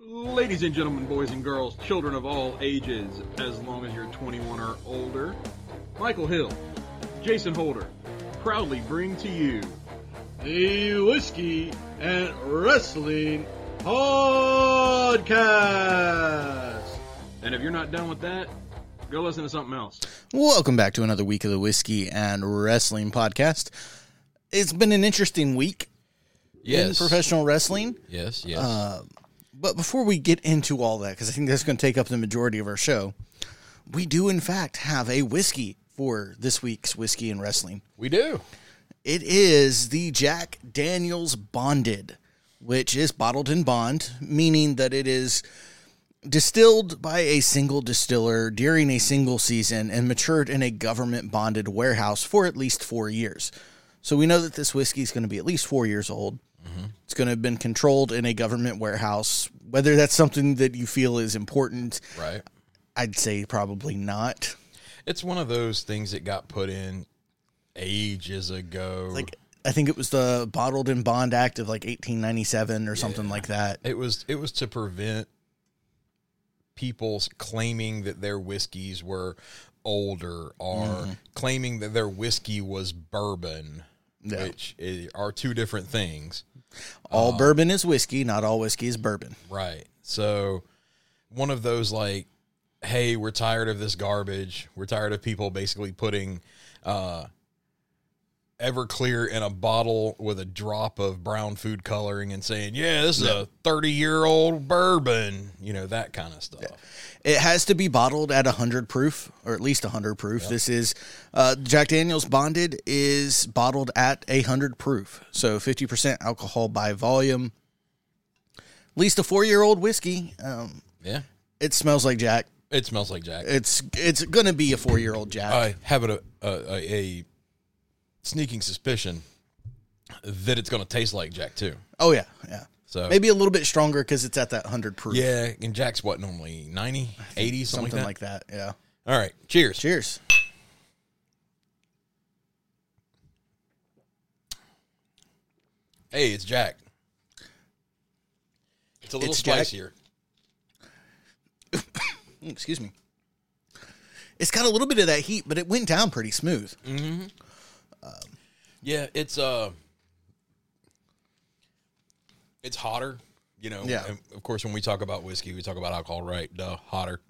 Ladies and gentlemen, boys and girls, children of all ages, as long as you're 21 or older, Michael Hill, Jason Holder, proudly bring to you the Whiskey and Wrestling Podcast. And if you're not done with that, go listen to something else. Welcome back to another week of the Whiskey and Wrestling Podcast. It's been an interesting week Yes. in professional wrestling. Yes, yes. Uh, but before we get into all that, because I think that's going to take up the majority of our show, we do in fact have a whiskey for this week's Whiskey and Wrestling. we do. It is the Jack Daniels Bonded, which is bottled in bond, meaning that it is distilled by a single distiller during a single season and matured in a government bonded warehouse for at least four years. So we know that this whiskey is going to be at least four years old. It's going to have been controlled in a government warehouse. Whether that's something that you feel is important, Right. I'd say probably not. It's one of those things that got put in ages ago. Like I think it was the Bottled in Bond Act of like 1897 or something like that. it was it was to prevent people claiming that their whiskeys were older or Mm-hmm. claiming that their whiskey was bourbon, Yeah. which i- are two different things. All bourbon is whiskey, not all whiskey is bourbon. Right. So one of those like, hey, we're tired of this garbage. We're tired of people basically putting uh Everclear in a bottle with a drop of brown food coloring and saying, "Yeah, this is a 30-year-old bourbon." You know, that kind of stuff. It has to be bottled at 100 proof, or at least 100 proof. This is uh, Jack Daniels Bonded is bottled at 100 proof, so 50% alcohol by volume. At least a four year old whiskey. Um, Yeah. it smells like Jack. It smells like Jack. It's it's gonna be a four year old Jack. I have a, a, a, a sneaking suspicion that it's going to taste like Jack too. oh yeah, yeah. So Maybe a little bit stronger because it's at that 100 proof. yeah, and Jack's what normally 90, 80, something, something like that. like that. Yeah. All right, cheers. Cheers. Hey, it's Jack. It's a little It's spicier. Excuse me. It's got a little bit of that heat, but it went down pretty smooth. Mm-hmm. Yeah, it's uh it's hotter, you know. Yeah. and of course when we talk about whiskey, we talk about alcohol, right? Duh, hotter.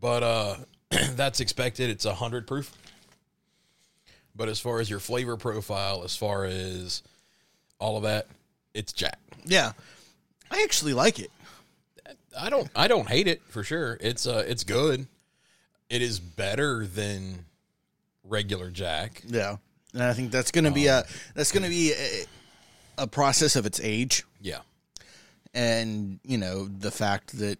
But uh that's expected. It's a hundred proof. But as far as your flavor profile, as far as all of that, it's Jack. Yeah. I actually like it. I don't I don't hate it for sure. It's uh it's good. It is better than regular Jack. Yeah. And I think that's going to be a um, that's going to be a, a process of its age Yeah. and, you know, the fact that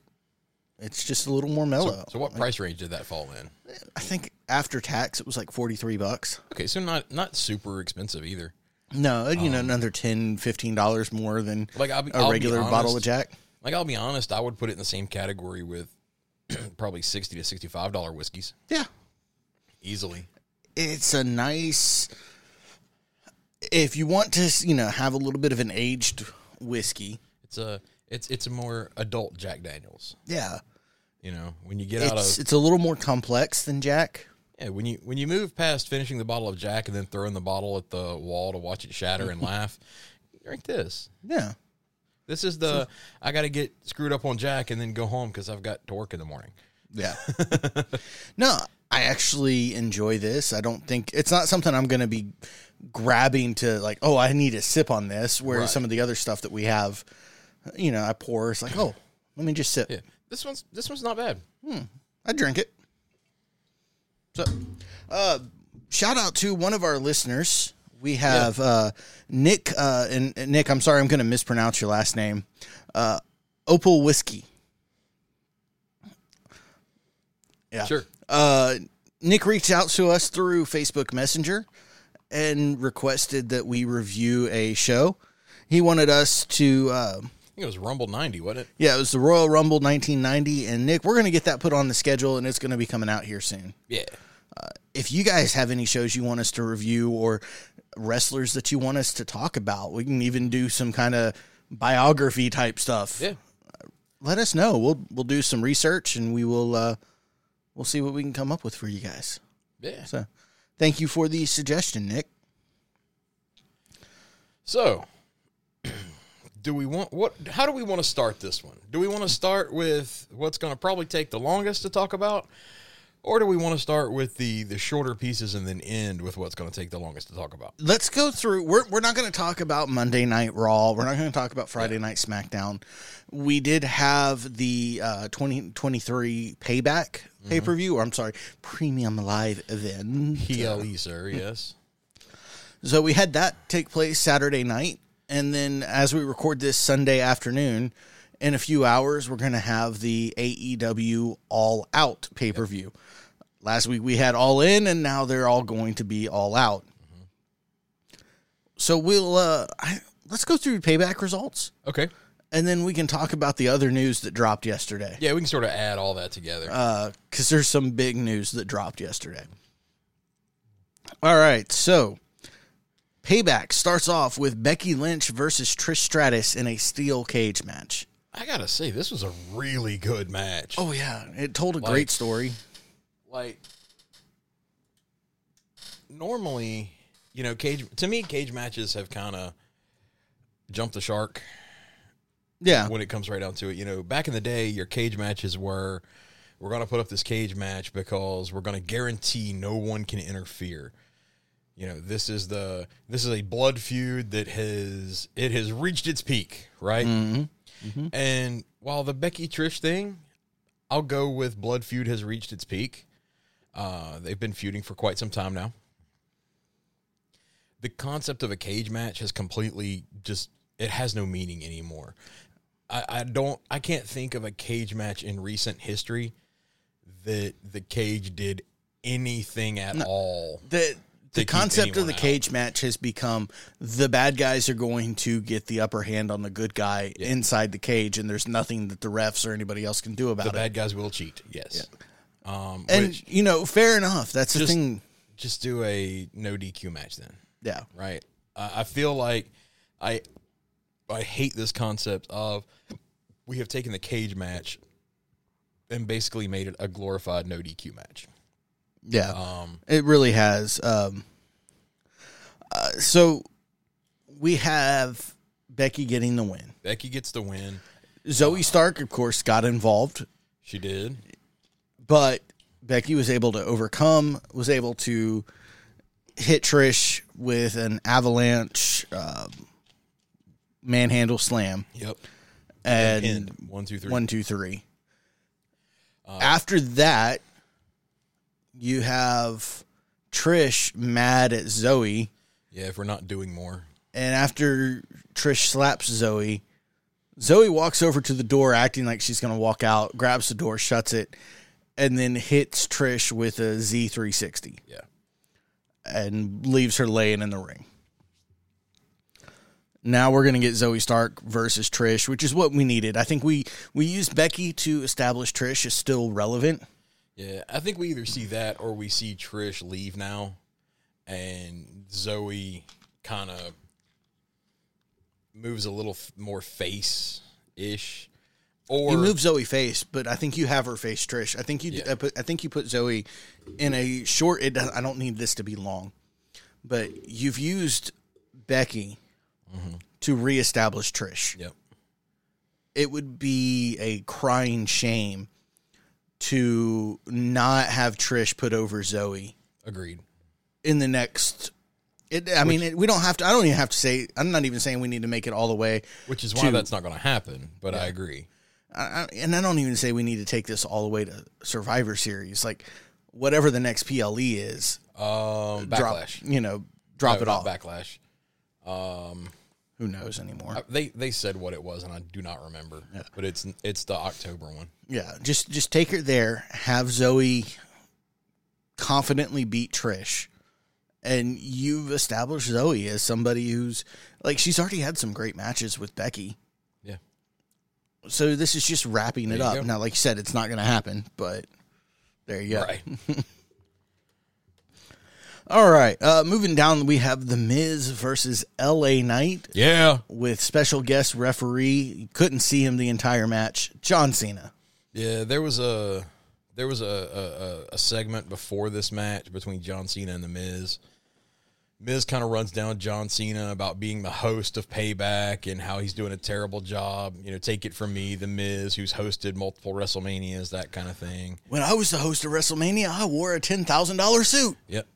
it's just a little more mellow. So what price range did that fall in? I think after tax it was like 43 bucks. Okay, so not not super expensive either. No, you know, um, another 10 15 dollars more than Like I'll be, a I'll be regular bottle of honest- Jack. Like I'll be honest, I would put it in the same category with probably sixty to sixty five dollar whiskeys Yeah. easily. It's a nice if you want to you know have a little bit of an aged whiskey It's a it's it's a more adult Jack Daniels. yeah You know, when you get out of it's a little more complex than jack yeah, when you when you move past finishing the bottle of Jack and then throwing the bottle at the wall to watch it shatter and laugh, drink this. yeah This is the I got to get screwed up on Jack and then go home because I've got to work in the morning. yeah no i actually enjoy this i don't think it's not something i'm gonna be grabbing to like oh i need a sip on this whereas Right. some of the other stuff that we have you know i pour it's like oh let me just sip Yeah, this one's this one's not bad. Hmm. I drink it. So, uh, shout out to one of our listeners. We have uh, Nick, uh, and, and Nick, I'm sorry, I'm going to mispronounce your last name. Uh, Opal Whiskey. Yeah. Sure. Uh, Nick reached out to us through Facebook Messenger and requested that we review a show. He wanted us to. Uh, I think it was Rumble ninety, wasn't it? yeah, it was the Royal Rumble 1990. And Nick, we're going to get that put on the schedule and it's going to be coming out here soon. Yeah. If you guys have any shows you want us to review or wrestlers that you want us to talk about, we can even do some kind of biography type stuff. Yeah. let us know. We'll we'll do some research and we will uh, we'll see what we can come up with for you guys. Yeah. So, thank you for the suggestion, Nick. So, do we want what? How do we want to start this one? Do we want to start with what's going to probably take the longest to talk about, or do we want to start with the the shorter pieces and then end with what's going to take the longest to talk about? Let's go through. We're we're not going to talk about Monday Night Raw. We're not going to talk about Friday Night SmackDown. We did have the uh, 2023 Payback pay per view, or I'm sorry, Premium Live event. PLE, sir. Yes. So we had that take place Saturday night, and then as we record this Sunday afternoon, in a few hours we're going to have the AEW All Out pay per view. Last week we had All In, and now they're all going to be All Out. So we'll uh, I, let's go through payback results, Okay. And then we can talk about the other news that dropped yesterday. Yeah, we can sort of add all that together. Uh, because there's some big news that dropped yesterday. All right, so Payback starts off with Becky Lynch versus Trish Stratus in a steel cage match. I gotta say, this was a really good match. Oh yeah, it told a Like- great story. like normally, you know, cage to me, cage matches have kind of jumped the shark Yeah, when it comes right down to it. You know, back in the day, your cage matches were we're going to put up this cage match because we're going to guarantee no one can interfere. You know, this is the this is a blood feud that has it has reached its peak, right? And while the Becky Trish thing, I'll go with blood feud has reached its peak. Uh, they've been feuding for quite some time now. The concept of a cage match has completely just it has no meaning anymore. I, I don't I can't think of a cage match in recent history that the cage did anything at all. the the concept of the out. cage match has become the bad guys are going to get the upper hand on the good guy inside the cage, and there's nothing that the refs or anybody else can do about The it. The bad guys will cheat, yes. Um, and you know, fair enough. That's the thing. just do a no DQ match then. Yeah, right? I I feel like I I hate this concept of we have taken the cage match and basically made it a glorified no DQ match. Yeah, Um, it really has. Um, uh, so we have Becky getting the win. Becky gets the win. Zoey Stark, of course, got involved, She did. but Becky was able to overcome, was able to hit Trish with an avalanche um, manhandle slam, Yep. and End. One, two, three. one, two, three. Uh, after that, you have Trish mad at Zoey. Yeah, if we're not doing more. And after Trish slaps Zoey, Zoey walks over to the door acting like she's going to walk out, grabs the door, shuts it, and then hits Trish with a Z360 Yeah. and leaves her laying in the ring. Now we're going to get Zoey Stark versus Trish, which is what we needed. I think we we used Becky to establish Trish is still relevant. Yeah, I think we either see that or we see Trish leave now, and Zoey kind of moves a little f- more face ish. Or You move Zoey face, but I think you have her face Trish. I think you Yeah. I, put, I think you put Zoey in a short. It, I don't need this to be long, but you've used Becky to reestablish Trish. Yep. It would be a crying shame to not have Trish put over Zoey Agreed. in the next. It, I mean, it, we don't have to. I don't even have to say. I'm not even saying we need to make it all the way. Which is why to- that's not going to happen. But I agree. I, and I don't even say we need to take this all the way to Survivor Series. Like whatever the next PLE is, Um, drop backlash. you know, drop No, it off. Backlash. Um, Who knows anymore? they they said what it was, and I do not remember. But it's it's the October one. yeah, just just take her there. Have Zoey confidently beat Trish, and you've established Zoey as somebody who's like she's already had some great matches with Becky. Yeah. So this is just wrapping it There you up. go. Now, like you said, it's not going to happen, but there you go. Right. All right. Uh, moving down, we have The Miz versus L.A. Knight Yeah. with special guest referee. You couldn't see him the entire match. John Cena. Yeah, there was a there was a, a, a- segment before this match between John Cena and The Miz. Miz kind of runs down John Cena about being the host of Payback and how he's doing a terrible job. You know, take it from me, The Miz, who's hosted multiple WrestleManias, that kind of thing. When I was the host of WrestleMania, I wore a ten thousand dollar suit. Yep.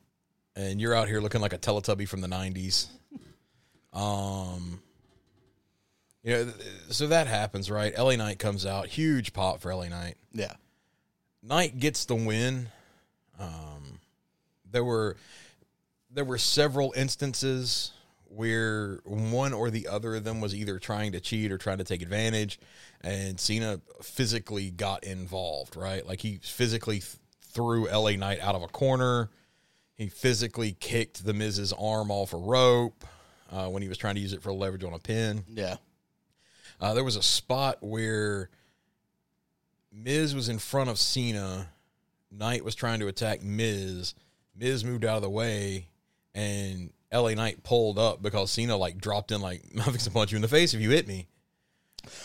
And you're out here looking like a Teletubby from the '90s. Um, you know, so that happens, right? LA Knight comes out, huge pop for LA Knight. Yeah. Knight gets the win. Um, there were there were several instances where one or the other of them was either trying to cheat or trying to take advantage, and Cena physically got involved. Right, like he physically th- threw LA Knight out of a corner. He physically kicked the Miz's arm off a rope uh, when he was trying to use it for leverage on a pin. Yeah. Uh, there was a spot where Miz was in front of Cena. Knight was trying to attack Miz. Miz moved out of the way, and LA Knight pulled up because Cena like dropped in like I'm fixing to punch you in the face if you hit me.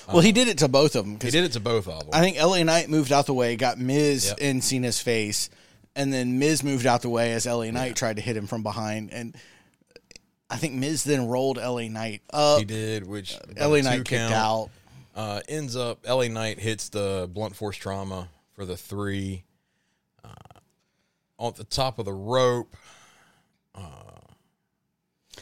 Well, he did it to both of them. He did it to both of them. I think LA Knight moved out the way, got Miz Yep. in Cena's face, and then Miz moved out the way as LA Knight tried to hit him from behind. And I think Miz then rolled LA Knight up. he did, which LA Knight kicked count. out. Uh, ends up LA Knight hits the blunt force trauma for the three. Uh, on the top of the rope, uh,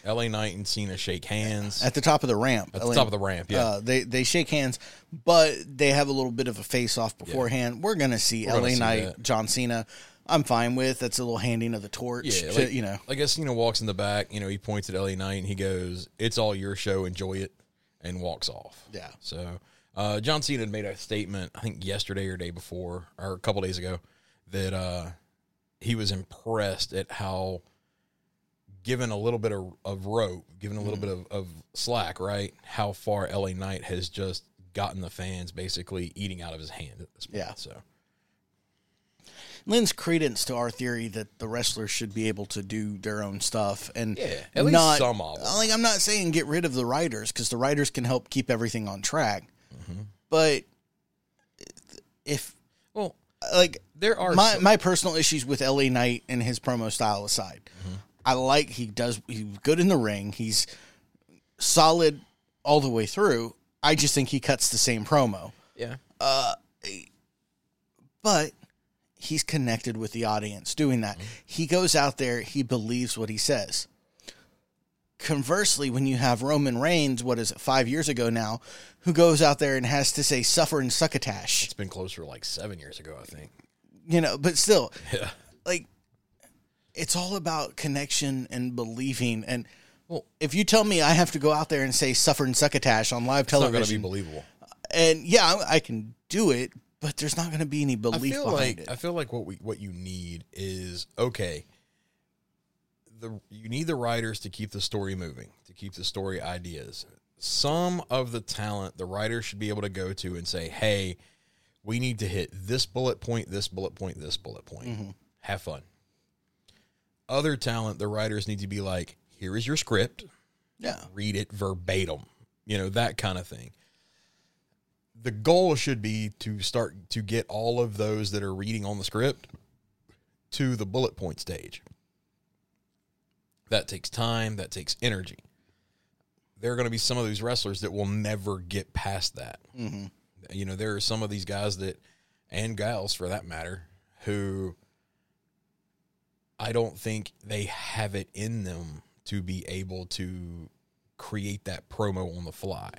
LA Knight and Cena shake hands At the top of the ramp. at the top of the ramp. Yeah, Uh, they they shake hands, but they have a little bit of a face off beforehand. We're gonna see We're gonna LA see Knight, that. John Cena. I'm fine with. That's a little handing of the torch. yeah. to, like, you know, I guess Cena walks in the back. You know, he points at LA Knight and he goes, "It's all your show. Enjoy it," and walks off. Yeah. So, uh, John Cena had made a statement, I think yesterday or day before, or a couple days ago, that uh, he was impressed at how, given a little bit of, of rope, given a little Mm-hmm. bit of, of slack, right, how far LA Knight has just gotten the fans basically eating out of his hand at this point. Yeah. So, lends credence to our theory that the wrestlers should be able to do their own stuff and Yeah, at least not, some of them. Like I'm not saying get rid of the writers because the writers can help keep everything on track, Mm-hmm. but if well, like there are my some- my personal issues with LA Knight and his promo style aside, Mm-hmm. I like he does he's good in the ring. He's solid all the way through. I just think he cuts the same promo, yeah. Uh, but he's connected with the audience doing that. Mm-hmm. He goes out there, he believes what he says. Conversely, when you have Roman Reigns, what is it, five years ago now, who goes out there and has to say suffer and succotash, It's been closer like seven years ago, I think. you know, but still, Yeah. like it's all about connection and believing. And Well- if you tell me I have to go out there and say suffer and succotash on live television, It's not going to be believable. and yeah, I can do it, but there's not going to be any belief behind like it. I feel like what we what you need is okay. The you need the writers to keep the story moving, to keep the story ideas. Some of the talent the writers should be able to go to and say, "Hey, we need to hit this bullet point, this bullet point, this bullet point. Mm-hmm. Have fun." Other talent the writers need to be like, "Here is your script. yeah, read it verbatim, you know, that kind of thing. The goal should be to start to get all of those that are reading on the script to the bullet point stage. That takes time, that takes energy. There are going to be some of these wrestlers that will never get past that. Mm-hmm. You know, there are some of these guys that, and gals for that matter, who I don't think they have it in them to be able to create that promo on the fly.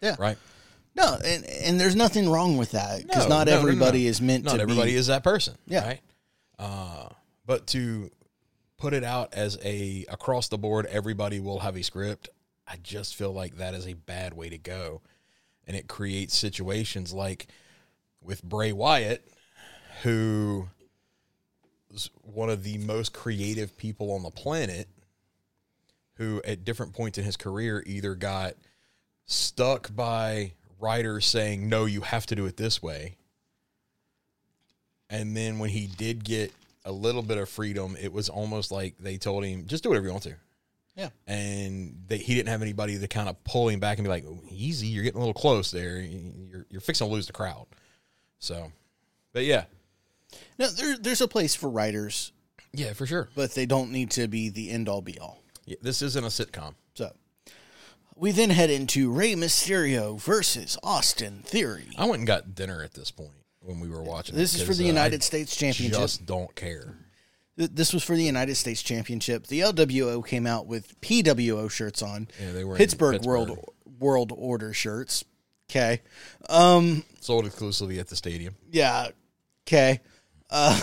Yeah. Right? No, and and there's nothing wrong with that because No, not no, no, everybody no. is meant Not to everybody be. is that person. Yeah. Right? Uh, but to put it out as a across the board, everybody will have a script. I just feel like that is a bad way to go. And it creates situations like with Bray Wyatt, who is one of the most creative people on the planet, who at different points in his career either got stuck by writers saying, no, you have to do it this way. And then when he did get a little bit of freedom. It was almost like they told him, just do whatever you want to. Yeah. And they, he didn't have anybody to kind of pull him back and be like, oh, easy, you're getting a little close there. You're, you're fixing to lose the crowd. So, but yeah. No, there, there's a place for writers, Yeah, for sure. but they don't need to be the end all be all. Yeah, this isn't a sitcom. So we then head into Rey Mysterio versus Austin Theory. I went and got dinner at this point when we were watching. This is for the uh, United I States Championship. Just don't care. This was for the United States Championship. The LWO came out with PWO shirts on. Yeah, they were in Pittsburgh, Pittsburgh. World World Order shirts. Okay. Sold exclusively at the stadium. Yeah. Okay. Uh,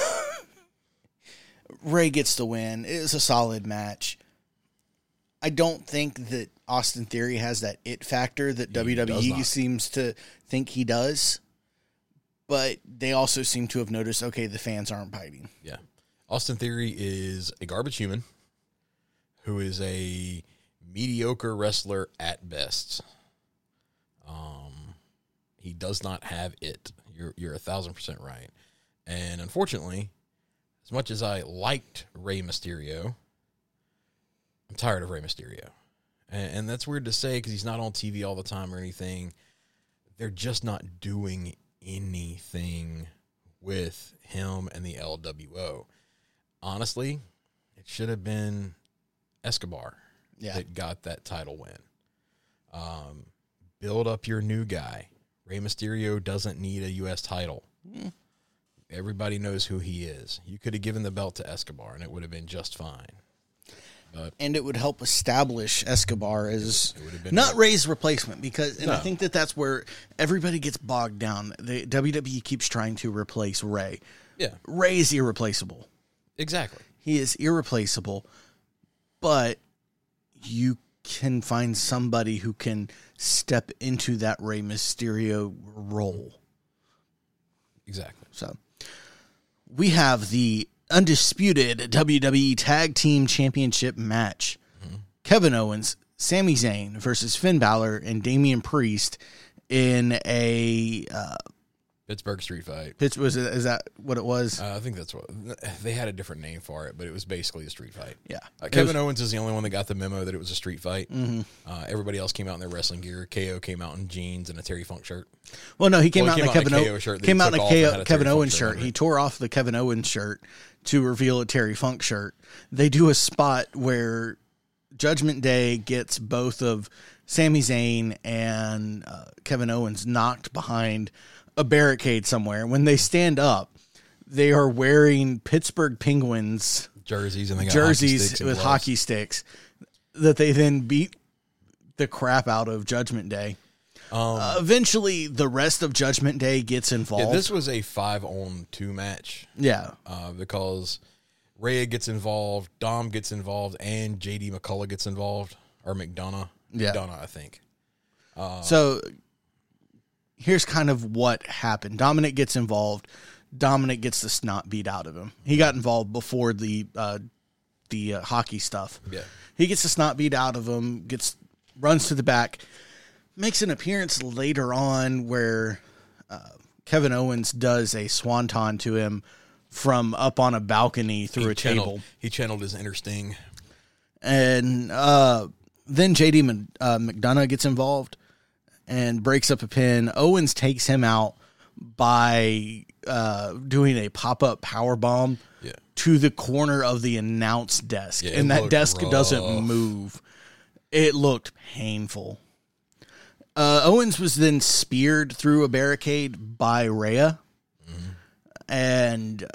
Rey gets the win. It was a solid match. I don't think that Austin Theory has that it factor that does WWE seems to think he does. But they also seem to have noticed okay, the fans aren't biting. Yeah. Austin Theory is a garbage human who is a mediocre wrestler at best. Um, he does not have it. You're you're a thousand percent right. And unfortunately, as much as I liked Rey Mysterio, I'm tired of Rey Mysterio. And, and that's weird to say because he's not on TV all the time or anything. They're just not doing anything with him and the LWO. Honestly, it should have been Escobar Yeah. that got that title win. Um, build up your new guy. Rey Mysterio doesn't need a U.S. title. Everybody knows who he is. You could have given the belt to Escobar, and it would have been just fine. And it would help establish Escobar as It would have been not Rey's replacement because, and I think that that's where everybody gets bogged down. The WWE keeps trying to replace Rey. Yeah, Rey is irreplaceable. exactly. He is irreplaceable, but you can find somebody who can step into that Rey Mysterio role. Exactly. So we have the undisputed WWE Tag Team Championship match. Kevin Owens, Sami Zayn versus Finn Balor and Damian Priest in a uh, Pittsburgh Street Fight. pitch. Was it, is that what it was? Uh, I think that's what they had a different name for it, but it was basically a street fight. yeah, Uh, Kevin was- Owens is the only one that got the memo that it was a street fight. Mm-hmm. Uh, everybody else came out in their wrestling gear. KO came out in jeans and a Terry Funk shirt. Well, no, he came Well, out he in a came out Kevin in a o- KO shirt came out in a KO, a Kevin Owens shirt shirt. He tore off the Kevin Owens shirt to reveal a Terry Funk shirt. They do a spot where Judgment Day gets both of Sami Zayn and uh, Kevin Owens knocked behind a barricade somewhere. When they stand up, they are wearing Pittsburgh Penguins Jerseys and they got hockey jerseys sticks with gloves. hockey sticks that they then beat the crap out of Judgment Day. Uh, eventually, the rest of Judgment Day gets involved. Yeah, this was a five on two match yeah, uh, because Rhea gets involved, Dom gets involved, and JD McCullough gets involved or McDonagh. Yeah. McDonagh, I think. so here's kind of what happened. Dominic gets involved. Dominic gets the snot beat out of him. He got involved before the uh, the uh, hockey stuff. Yeah. He gets the snot beat out of him. Gets runs to the back. Makes an appearance later on where uh, Kevin Owens does a swanton to him from up on a balcony through a channeled, table. He channeled his inner sting. and uh, then JD uh, McDonagh gets involved and breaks up a pin. Owens takes him out by uh, doing a pop up power bomb Yeah. to the corner of the announce desk, Yeah, and that desk doesn't move. It looked painful. Uh, Owens was then speared through a barricade by Rhea, Mm-hmm. and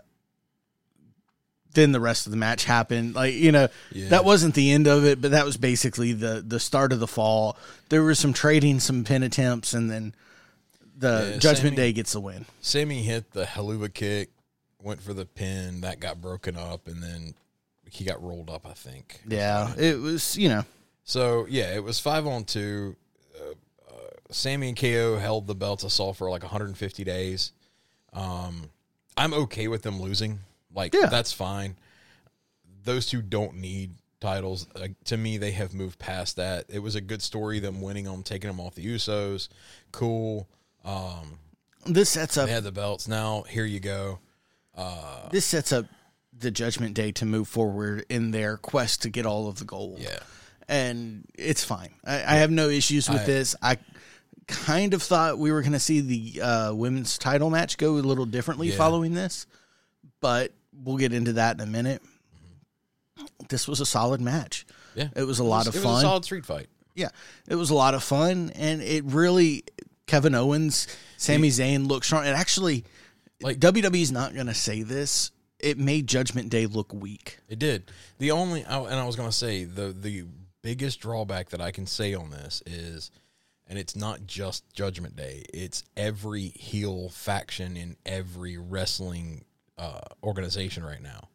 then the rest of the match happened. Like you know, Yeah. that wasn't the end of it, but that was basically the the start of the fall. There was some trading, some pin attempts, and then the Yeah, Judgment Sami- Day gets the win. Sami hit the Helluva kick, went for the pin, that got broken up, and then he got rolled up, I think. Yeah, it was you know So yeah, it was five on two. Uh, uh, Sami and KO held the belts assault for like 150 days. Um, I'm okay with them losing. Like Yeah. that's fine. Those two don't need titles. Uh, to me, they have moved past that. It was a good story them winning them, taking them off the Usos. Cool. Um, this sets up they had the belts. Now here you go. this sets up the Judgment Day to move forward in their quest to get all of the gold. Yeah. and it's fine. I, I have no issues with I- this. I kind of thought we were going to see the uh, women's title match go a little differently Yeah. following this, but we'll get into that in a minute. This was a solid match. Yeah. It was a lot of fun. it was a solid street fight. Yeah, it was a lot of fun, and it really Kevin Owens, Sami Zayn looked strong. And actually, Like- WWE's not going to say this. It made Judgment Day look weak. It did. The only and I was going to say the the biggest drawback that I can say on this is and it's not just Judgment Day. It's every heel faction in every wrestling uh, organization right now.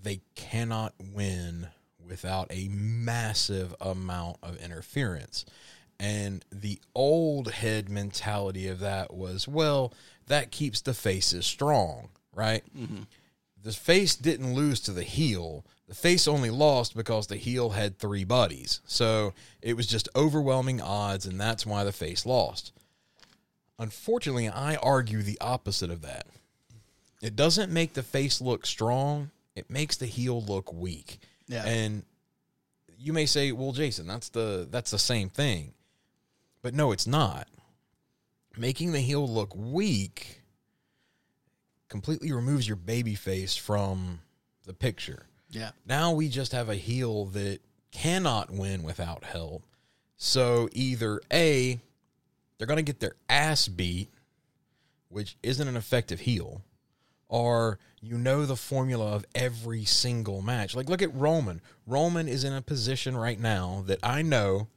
They cannot win without a massive amount of interference. And the old head mentality of that was, well, that keeps the faces strong, right? the face didn't lose to the heel. The face only lost because the heel had three buddies. So it was just overwhelming odds, and that's why the face lost. Unfortunately, I argue the opposite of that. It doesn't make the face look strong, it makes the heel look weak. Yeah. And you may say, well, Jason, that's the that's the same thing. But no, it's not. Making the heel look weak completely removes your baby face from the picture. Yeah. Now we just have a heel that cannot win without help. So either A, they're going to get their ass beat, which isn't an effective heel, or you know the formula of every single match. Like look at Roman. Roman is in a position right now that I know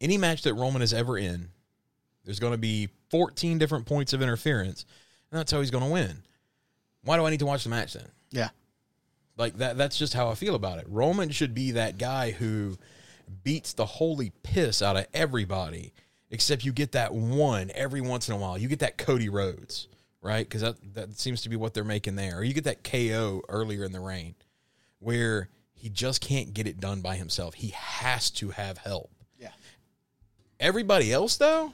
any match that Roman is ever in, there's going to be 14 different points of interference, and that's how he's going to win. Why do I need to watch the match then? Yeah. Like that that's just how I feel about it. Roman should be that guy who beats the holy piss out of everybody except you get that one every once in a while. You get that Cody Rhodes, right? Cuz that that seems to be what they're making there. Or you get that KO earlier in the reign where he just can't get it done by himself. He has to have help. Yeah. Everybody else though?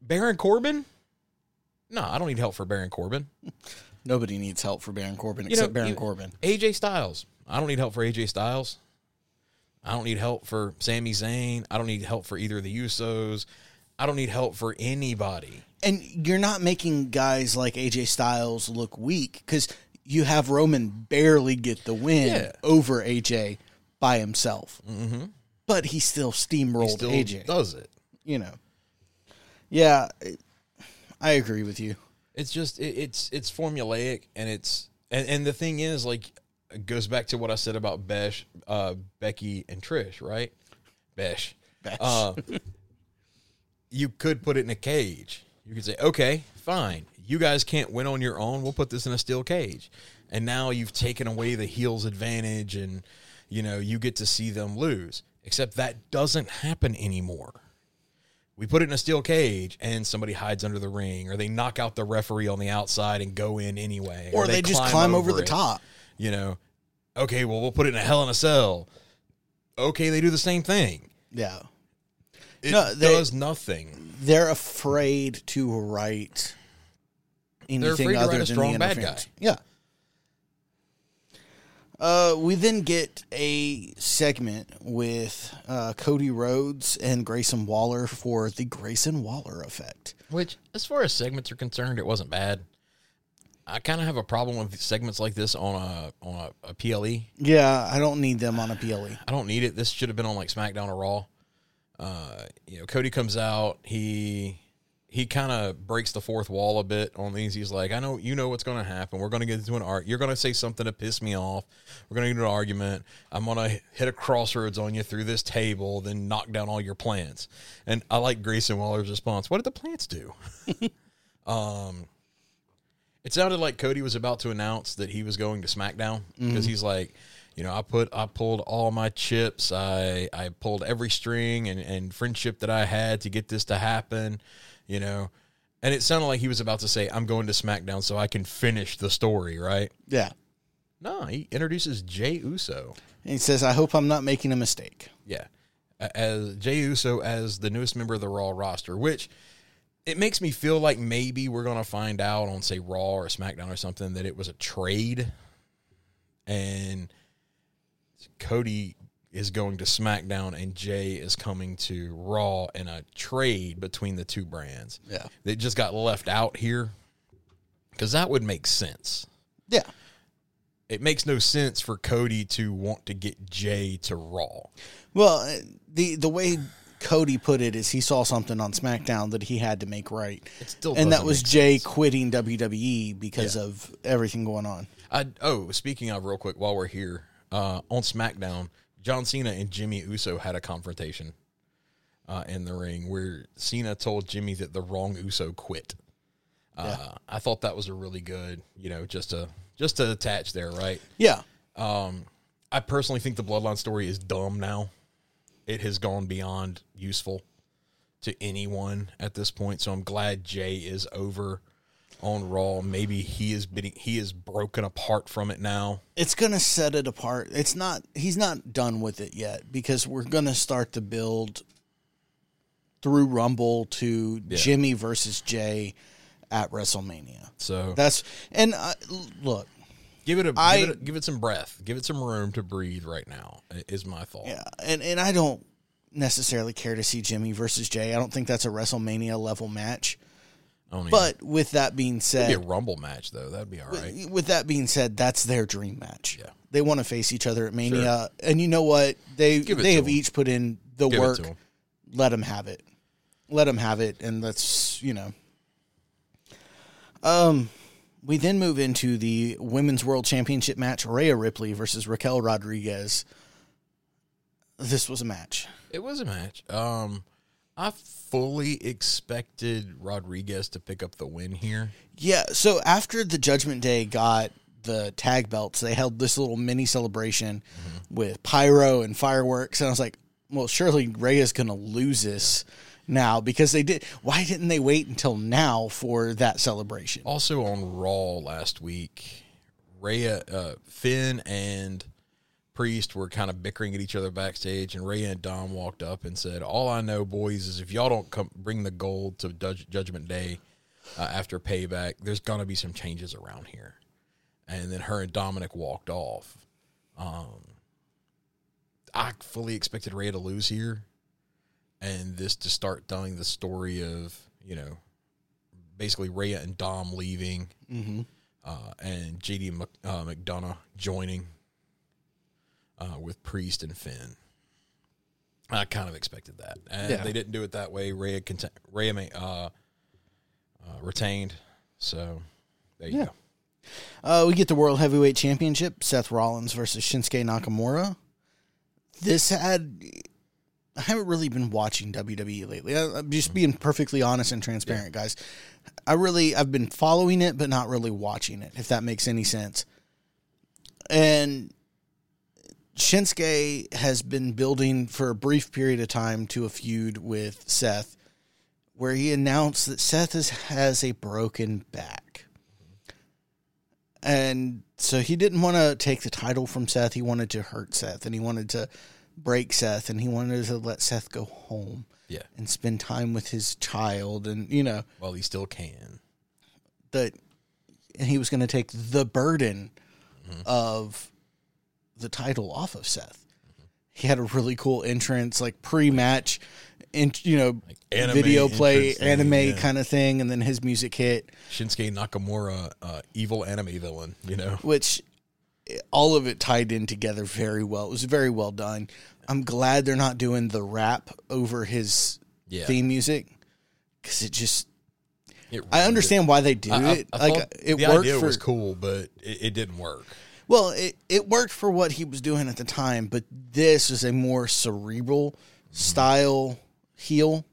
Baron Corbin? No, I don't need help for Baron Corbin. Nobody needs help for Baron Corbin You except know, Baron you- Corbin. AJ Styles. I don't need help for AJ Styles. I don't need help for Sami Zayn. I don't need help for either of the Usos. I don't need help for anybody. And you're not making guys like AJ Styles look weak because you have Roman barely get the win Yeah. over AJ by himself. Mm-hmm. But he still steamrolled Still AJ. does it. You know. Yeah, it- I agree with you. It's just it, it's it's formulaic and it's and, and the thing is like it goes back to what I said about Besh, uh, Becky and Trish, right? Besh. Besh. Uh, you could put it in a cage. You could say, okay, fine. You guys can't win on your own. We'll put this in a steel cage. And now you've taken away the heel's advantage and, you know, you get to see them lose. Except that doesn't happen anymore. We put it in a steel cage and somebody hides under the ring or they knock out the referee on the outside and go in anyway. Or, they, just climb over, the it top. you know, okay, well, we'll put it in a hell in a cell. Okay, they do the same thing. Yeah. It No, they- does nothing. They're afraid to write anything other write than strong the bad interference. guy. Yeah. Uh, we then get a segment with uh, Cody Rhodes and Grayson Waller for the Grayson Waller effect. Which, as far as segments are concerned, it wasn't bad. I kind of have a problem with segments like this on a on a, a PLE. Yeah, I don't need them on a PLE. I don't need it. This should have been on like SmackDown or Raw. Uh, you know, Cody comes out. He he kind of breaks the fourth wall a bit on these. He's like, I know you know what's going to happen. We're going to get into an art. You're going to say something to piss me off. We're going to get into an argument. I'm going to hit a Cross Rhodes on you through this table, then knock down all your plants. And I like Grayson Waller's response. What did the plants do? um, it sounded like Cody was about to announce that he was going to SmackDown because he's like, you know, I put I pulled all my chips. I I pulled every string and, and friendship that I had to get this to happen, you know. And it sounded like he was about to say, I'm going to SmackDown so I can finish the story, right? Yeah. No, he introduces Jay Uso. And he says, I hope I'm not making a mistake. Yeah. As Jay Uso as the newest member of the Raw roster, which it makes me feel like maybe we're gonna find out on say Raw or SmackDown or something that it was a trade, and Cody is going to SmackDown and Jay is coming to Raw in a trade between the two brands. Yeah. That just got left out here because that would make sense. Yeah. It makes no sense for Cody to want to get Jay to Raw. Well, uh, the the way Cody put it is he saw something on SmackDown that he had to make right. And that was Jay sense. quitting WWE because Yeah. of everything going on. I oh, speaking of real quick while we're here, uh, on SmackDown, John Cena and Jimmy Uso had a confrontation uh, in the ring where Cena told Jimmy that the wrong Uso quit. Uh, I thought that was a really good, you know, just to just to attach there, right? Yeah. Um, I personally think the Bloodline story is dumb now. It has gone beyond useful to anyone at this point. So I'm glad Jay is over on Raw. Maybe he is been, he is broken apart from it now. It's going to set it apart. It's not he's not done with it yet because we're going to start to build through Rumble to Jimmy versus Jay at WrestleMania. So That's and uh, look, give it a I- give, it a give it some breath. Give it some room to breathe right now. Is my thought. Yeah, and and I don't necessarily care to see Jimmy versus Jay. I don't think that's a WrestleMania level match. Don't But with that being even- said, be a Rumble match though. That'd be all right. with that being said, that's their dream match. Yeah. They want to face each other at Mania, and you know what? They they have 'em. each put in the Give work. to 'em. Let them have it. Let them have it, and that's you know. Um, we then move into the women's world championship match: Rhea Ripley versus Raquel Rodriguez. This was a match. It was a match. Um, I fully expected Rodriguez to pick up the win here. Yeah, so after the Judgment Day got the tag belts, they held this little mini celebration with pyro and fireworks, and I was like, "Well, surely Rhea's going to lose this now because they did. Why didn't they wait until now for that celebration?" Also on Raw last week, Rhea, uh, Finn and Priest were kind of bickering at each other backstage, and Rhea and Dom walked up and said, "All I know, boys, is if y'all don't come bring the gold to Judge, Judgment Day uh, after Payback, there's gonna be some changes around here." And then her and Dominic walked off. Um, I fully expected Rhea to lose here, and this to start telling the story of you know basically Rhea and Dom leaving, uh, and JD Mc, uh, McDonagh joining uh, with Priest and Finn. I kind of expected that, and Yeah. they didn't do it that way. Rhea, cont- Rhea uh, uh, retained, so there you Yeah. go. Uh, we get the World Heavyweight Championship: Seth Rollins versus Shinsuke Nakamura. This had. I haven't really been watching WWE lately. I, I'm just being perfectly honest and transparent, guys. I really I've been following it, but not really watching it. If that makes any sense. And Shinsuke has been building for a brief period of time to a feud with Seth, where he announced that Seth is, has a broken back. And so he didn't want to take the title from Seth. He wanted to hurt Seth and he wanted to break Seth and he wanted to let Seth go home Yeah, and spend time with his child and you know well, he still can. that and he was going to take the burden mm-hmm. of the title off of Seth. He had a really cool entrance like pre-match and you know anime video play anime yeah. kind of thing and then his music hit Shinsuke Nakamura, uh, evil anime villain. You know, which all of it tied in together very well. It was very well done. I'm glad they're not doing the rap over his Yeah. theme music because it just. I understand why they do I- I- it. I like it the worked idea for was cool, but it, it didn't work. Well, it it worked for what he was doing at the time, but this is a more cerebral style heel.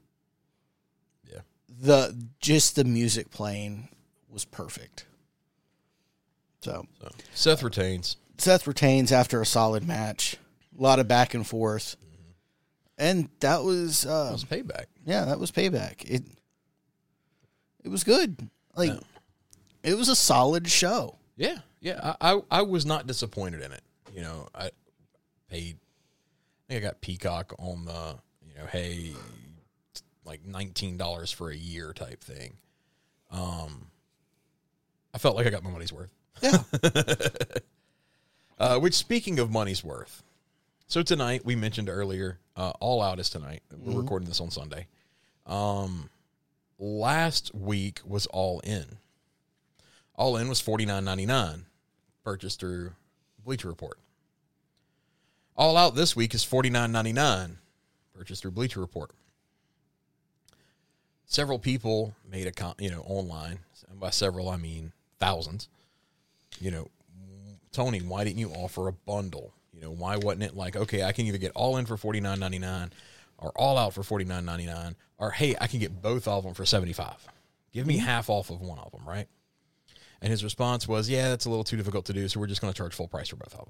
Yeah. The just the music playing was perfect. So So Seth retains. Seth retains after a solid match. A lot of back and forth. And that was uh That was payback. yeah, that was payback. It it was good. Like it was a solid show. Yeah, yeah. I, I I was not disappointed in it. You know, I paid. I think I got Peacock on the. You know, hey, like nineteen dollars for a year type thing. Um, I felt like I got my money's worth. Yeah. Uh, which, speaking of money's worth, so tonight we mentioned earlier, uh, All Out is tonight. We're recording this on Sunday. Um, last week was All In. All In was forty nine ninety nine, purchased through Bleacher Report. All Out this week is forty nine ninety nine, purchased through Bleacher Report. Several people made a con- you know online, and by several I mean thousands. You know, Tony, why didn't you offer a bundle? You know, why wasn't it like, okay, I can either get all in for forty nine ninety nine, or all out for forty nine ninety nine, or hey, I can get both of them for seventy five. Give me half off of one of them, right? And his response was, yeah, that's a little too difficult to do, so we're just going to charge full price for both of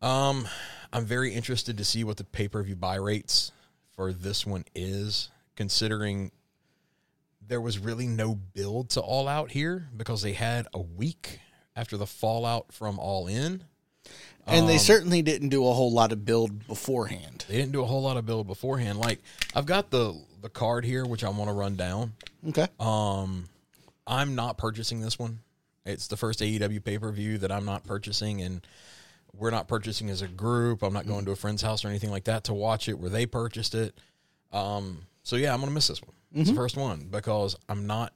them. Um, I'm very interested to see what the pay per view buy rates for this one is, considering there was really no build to All Out here because they had a week after the fallout from All In. And they Um, certainly didn't do a whole lot of build beforehand. They didn't do a whole lot of build beforehand. Like I've got the the card here, which I want to run down. Okay. Um, I'm not purchasing this one. It's the first AEW pay per view that I'm not purchasing, and we're not purchasing as a group. I'm not going to a friend's house or anything like that to watch it where they purchased it. Um, so yeah, I'm gonna miss this one. It's the first one because I'm not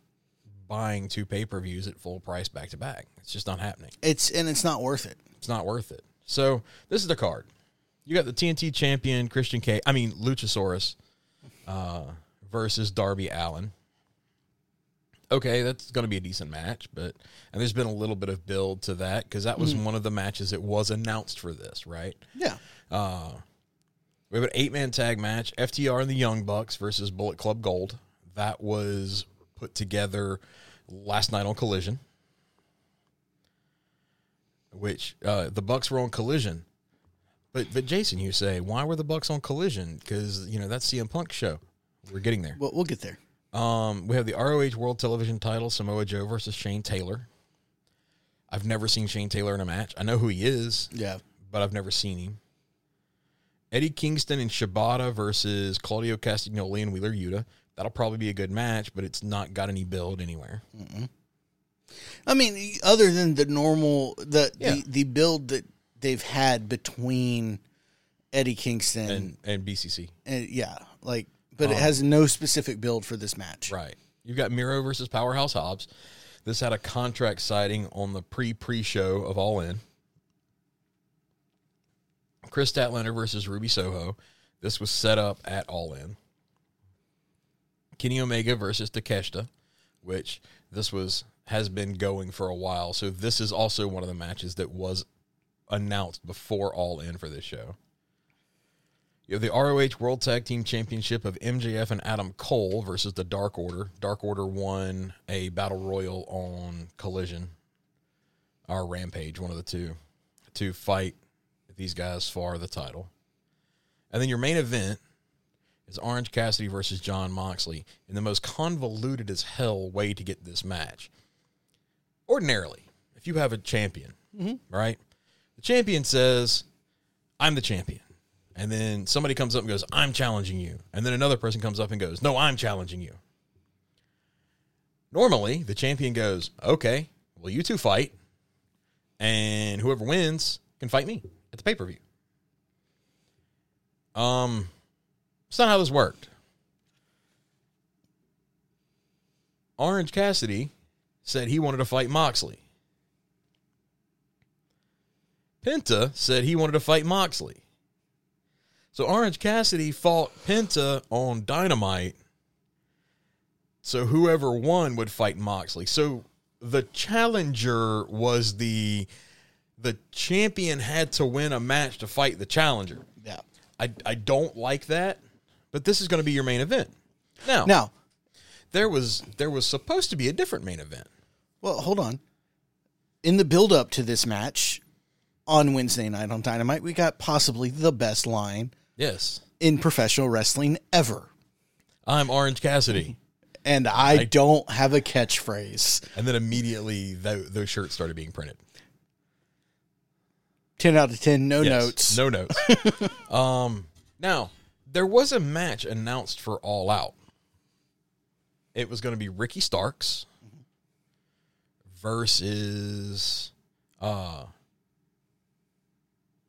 buying two pay per views at full price back to back. It's just not happening. It's and it's not worth it. It's not worth it. So this is the card. You got the TNT champion Christian K. I mean Luchasaurus uh, versus Darby Allin. Okay, that's going to be a decent match, but and there's been a little bit of build to that because that was one of the matches that was announced for this, right? Yeah. Uh, we have an eight man tag match: FTR and the Young Bucks versus Bullet Club Gold. That was put together last night on Collision. Which uh, the Bucks were on Collision, but but Jason, you say why were the Bucks on Collision? Because you know that's CM Punk show. We're getting there. Well, we'll get there. Um, we have the ROH World Television Title: Samoa Joe versus Shane Taylor. I've never seen Shane Taylor in a match. I know who he is Yeah. but I've never seen him. Eddie Kingston and Shibata versus Claudio Castagnoli and Wheeler Yuta. That'll probably be a good match, but it's not got any build anywhere. I mean, other than the normal the Yeah. the, the build that they've had between Eddie Kingston And and BCC. and yeah, like but it um, has no specific build for this match. Right. You've got Miro versus Powerhouse Hobbs. This had a contract sighting on the pre pre show of All In. Kris Statlander versus Ruby Soho. This was set up at All In. Kenny Omega versus Takeshita, which this was has been going for a while. So this is also one of the matches that was announced before All In for this show. You have the ROH World Tag Team Championship of MJF and Adam Cole versus the Dark Order. Dark Order won a battle royal on Collision or Rampage, one of the two, to fight these guys for the title. And then your main event is Orange Cassidy versus Jon Moxley in the most convoluted as hell way to get this match. Ordinarily, if you have a champion, mm-hmm. right? The champion says, I'm the champion. And then somebody comes up and goes, I'm challenging you. And then another person comes up and goes, No, I'm challenging you. Normally, the champion goes, Okay, well, you two fight. And whoever wins can fight me at the pay per view. Um, it's not how this worked. Orange Cassidy said he wanted to fight Moxley. Penta said he wanted to fight Moxley. So Orange Cassidy fought Penta on Dynamite. So whoever won would fight Moxley. So the challenger was the the champion had to win a match to fight the challenger. Yeah. I I don't like that, but this is going to be your main event. Now, Now, there was there was supposed to be a different main event. well, hold on. In the build up to this match on Wednesday night on Dynamite, we got possibly the best line Yes. in professional wrestling ever. I'm Orange Cassidy. And I, don't have a catchphrase. And then immediately tho- those shirts started being printed. 10 out of 10, no Yes, notes. No notes. um, now, there was a match announced for All Out. It was going to be Ricky Starks versus uh,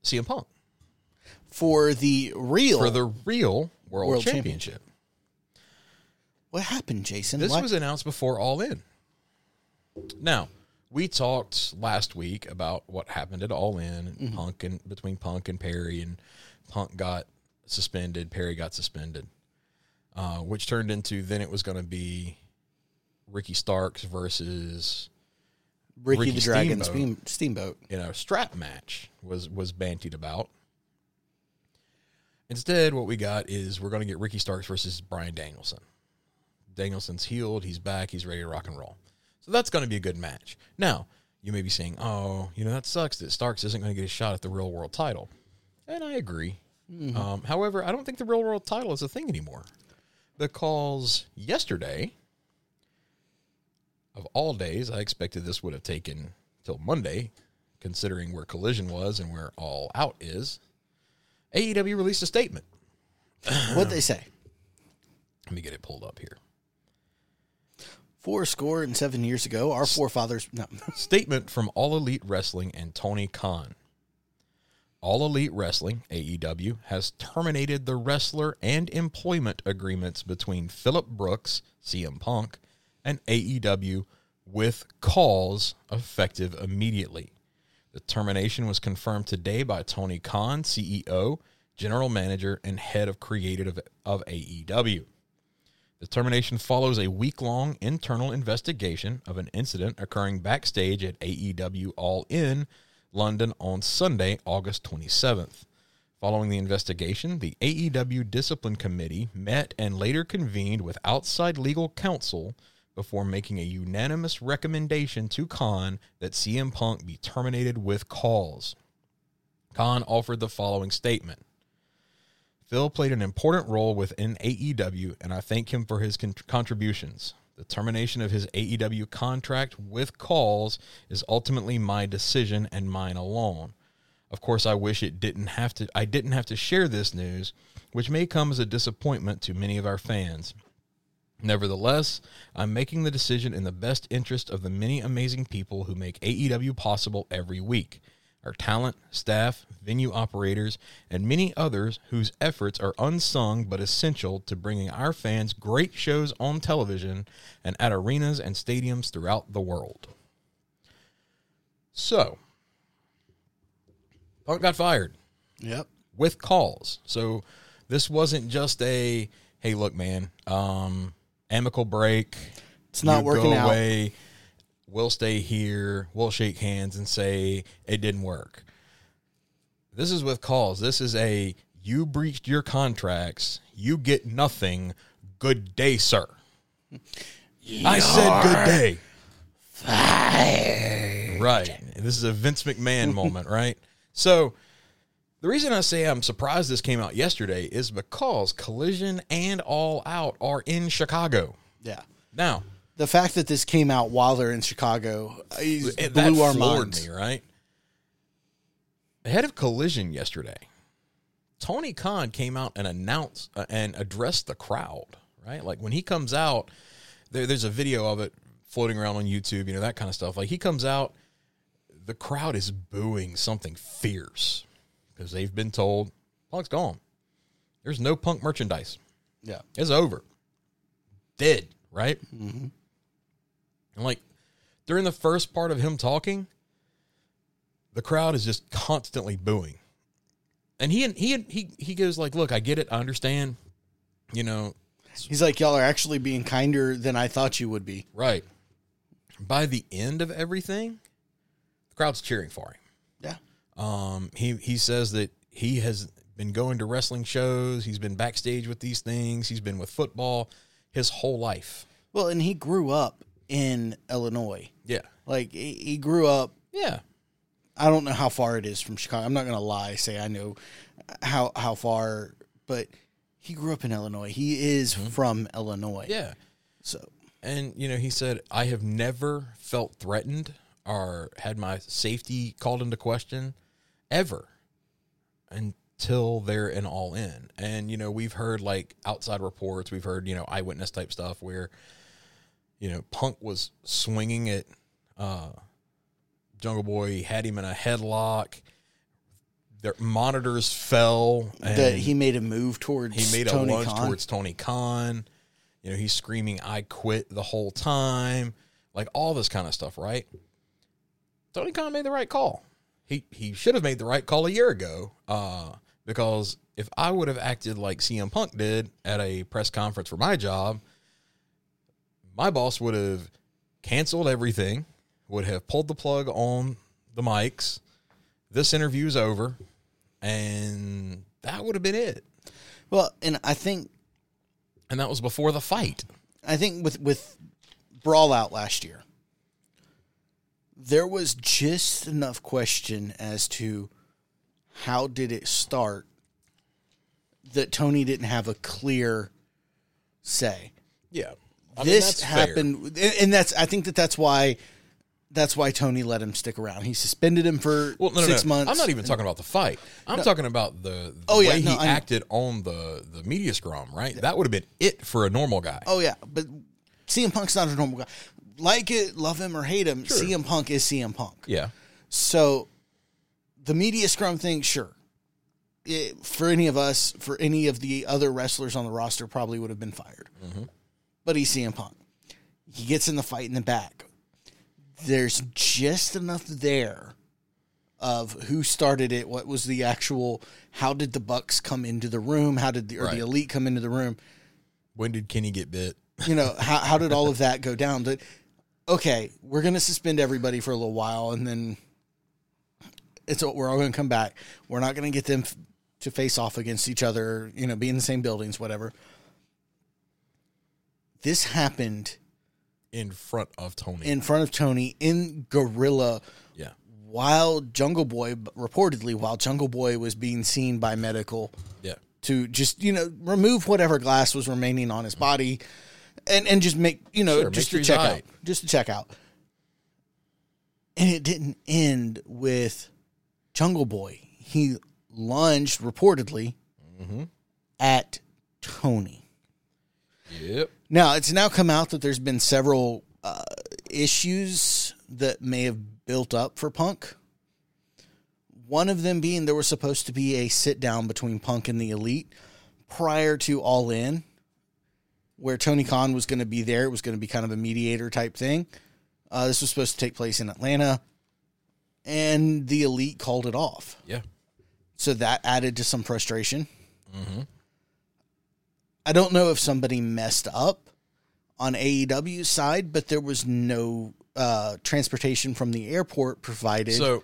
CM Punk For the real. for the real World, World Championship. what happened, Jason? This Why- was announced before All In. Now, we talked last week about what happened at All In, and Punk and between Punk and Perry, and Punk got suspended, Perry got suspended, uh, which turned into then it was going to be Ricky Starks versus Ricky, Ricky the Dragon Steamboat. Steam, Steamboat. you know strap match was was bantied about. Instead, what we got is we're going to get Ricky Starks versus Bryan Danielson. Danielson's healed, he's back, he's ready to rock and roll. So that's going to be a good match. Now, you may be saying, "Oh, you know that sucks that Starks isn't going to get a shot at the real world title," and I agree. Um, however, I don't think the real world title is a thing anymore because yesterday, of all days, I expected this would have taken till Monday, considering where Collision was and where All Out is. AEW released a statement. What'd they say? Let me get it pulled up here. Four score and seven years ago, our forefathers. No. Statement from All Elite Wrestling and Tony Khan. All Elite Wrestling, AEW, has terminated the wrestler and employment agreements between Phillip Brooks, CM Punk, and AEW with cause effective immediately. The termination was confirmed today by Tony Khan, CEO, General Manager, and Head of Creative of AEW. The termination follows a week long internal investigation of an incident occurring backstage at AEW All In London on Sunday, August 27th. Following the investigation, the AEW Discipline Committee met and later convened with outside legal counsel before making a unanimous recommendation to Khan that CM Punk be terminated with cause. Khan offered the following statement Phil played an important role within AEW, and I thank him for his con- contributions. The termination of his AEW contract with calls is ultimately my decision and mine alone. Of course, I wish it didn't have to. I didn't have to share this news, which may come as a disappointment to many of our fans. Nevertheless, I'm making the decision in the best interest of the many amazing people who make AEW possible every week our talent, staff, venue operators, and many others whose efforts are unsung but essential to bringing our fans great shows on television and at arenas and stadiums throughout the world. So, Punk got fired Yep. with calls. So this wasn't just a hey, look, man, um, amicable break. It's not You working go out. Away, we'll stay here. We'll shake hands and say it didn't work. This is with calls. This is a you breached your contracts. You get nothing. Good day, sir. I said good day. Right. This is a Vince McMahon moment, right? So the reason I say I'm surprised this came out yesterday is because Collision and All Out are in Chicago. Yeah. Now, The fact that this came out while they're in Chicago uh, blew that our minds. me, right? Ahead of Collision yesterday, Tony Khan came out and announced uh, and addressed the crowd, right? Like when he comes out, there, there's a video of it floating around on YouTube, you know, that kind of stuff. Like he comes out, the crowd is booing something fierce because they've been told Punk's gone. There's no Punk merchandise. Yeah. It's over. Dead, right? Mm-hmm. And like during the first part of him talking, the crowd is just constantly booing. And he he he he goes like, "Look, I get it. I understand. You know, He's like, y'all are actually being kinder than I thought you would be. right." By the end of everything, the crowd's cheering for him. Um, he he says that he has been going to wrestling shows. He's been backstage with these things. He's been with football his whole life. Well, and he grew up in Illinois. Yeah, Like he he grew up. yeah. I don't know how far it is from Chicago. I'm not gonna lie, say I know how how far, but he grew up in Illinois. He is from Illinois. Mm-hmm. Yeah. So And, you know, he said, I have never felt threatened or had my safety called into question ever. until they're an all in. And you know, we've heard like outside reports, we've heard you know eyewitness type stuff where you know Punk was swinging at uh, Jungle Boy, had him in a headlock. Their monitors fell. That he made a move towards he made Tony a lunge Khan. towards Tony Khan. You know, he's screaming, I quit the whole time. Like all this kind of stuff, right? Tony Khan made the right call. He he should have made the right call a year ago. Uh, because if I would have acted like CM Punk did at a press conference for my job, my boss would have canceled everything, would have pulled the plug on the mics. This interview's over, and that would have been it. Well, and I think And that was before the fight. I think with with Brawl Out last year, there was just enough question as to how did it start that Tony didn't have a clear say. Yeah. this happened, and that's I think that that's why that's why Tony let him stick around. He suspended him for Well, no, six no. months. I'm not even talking about the fight. I'm talking about the, the Oh, yeah, way he I know. acted on the, the media scrum, right? That would have been it for a normal guy. Oh yeah, but CM Punk's not a normal guy. Like it, love him or hate him, Sure. CM Punk is CM Punk. Yeah. So the media scrum thing, sure. It, for any of us, for any of the other wrestlers on the roster, probably would have been fired. Mm-hmm. But he's CM Punk. He gets in the fight in the back. There's just enough there of who started it, what was the actual, how did the Bucks come into the room, how did the, or Right. the Elite come into the room When did Kenny get bit? you know how, how did all of that go down that okay we're going to suspend everybody for a little while and then it's we're all going to come back we're not going to get them f- to face off against each other you know be in the same buildings whatever this happened In front of Tony. in front of tony in gorilla yeah. while jungle boy reportedly while jungle boy was being seen by medical Yeah. to just you know remove whatever glass was remaining on his body and and just make you know Sure, just to check out just to check out. And it didn't end with jungle boy. He lunged reportedly Mm-hmm. at tony. Yep. now it's now come out that there's been several uh, issues that may have built up for punk. One of them being there was supposed to be a sit down between Punk and the Elite prior to All In, where Tony Khan was going to be there. It was going to be kind of a mediator type thing. Uh, this was supposed to take place in Atlanta, and the Elite called it off. Yeah. So that added to some frustration. I don't know if somebody messed up on AEW's side, but there was no uh, transportation from the airport provided So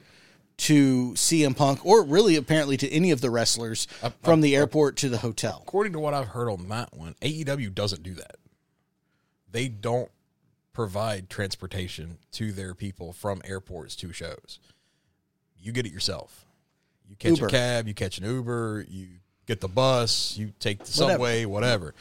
to CM Punk or really apparently to any of the wrestlers from the airport to the hotel. according to what I've heard on that one, AEW doesn't do that. They don't provide transportation to their people from airports to shows. You get it yourself. You catch Uber. a cab, you catch an Uber, you get the bus, you take the subway, whatever.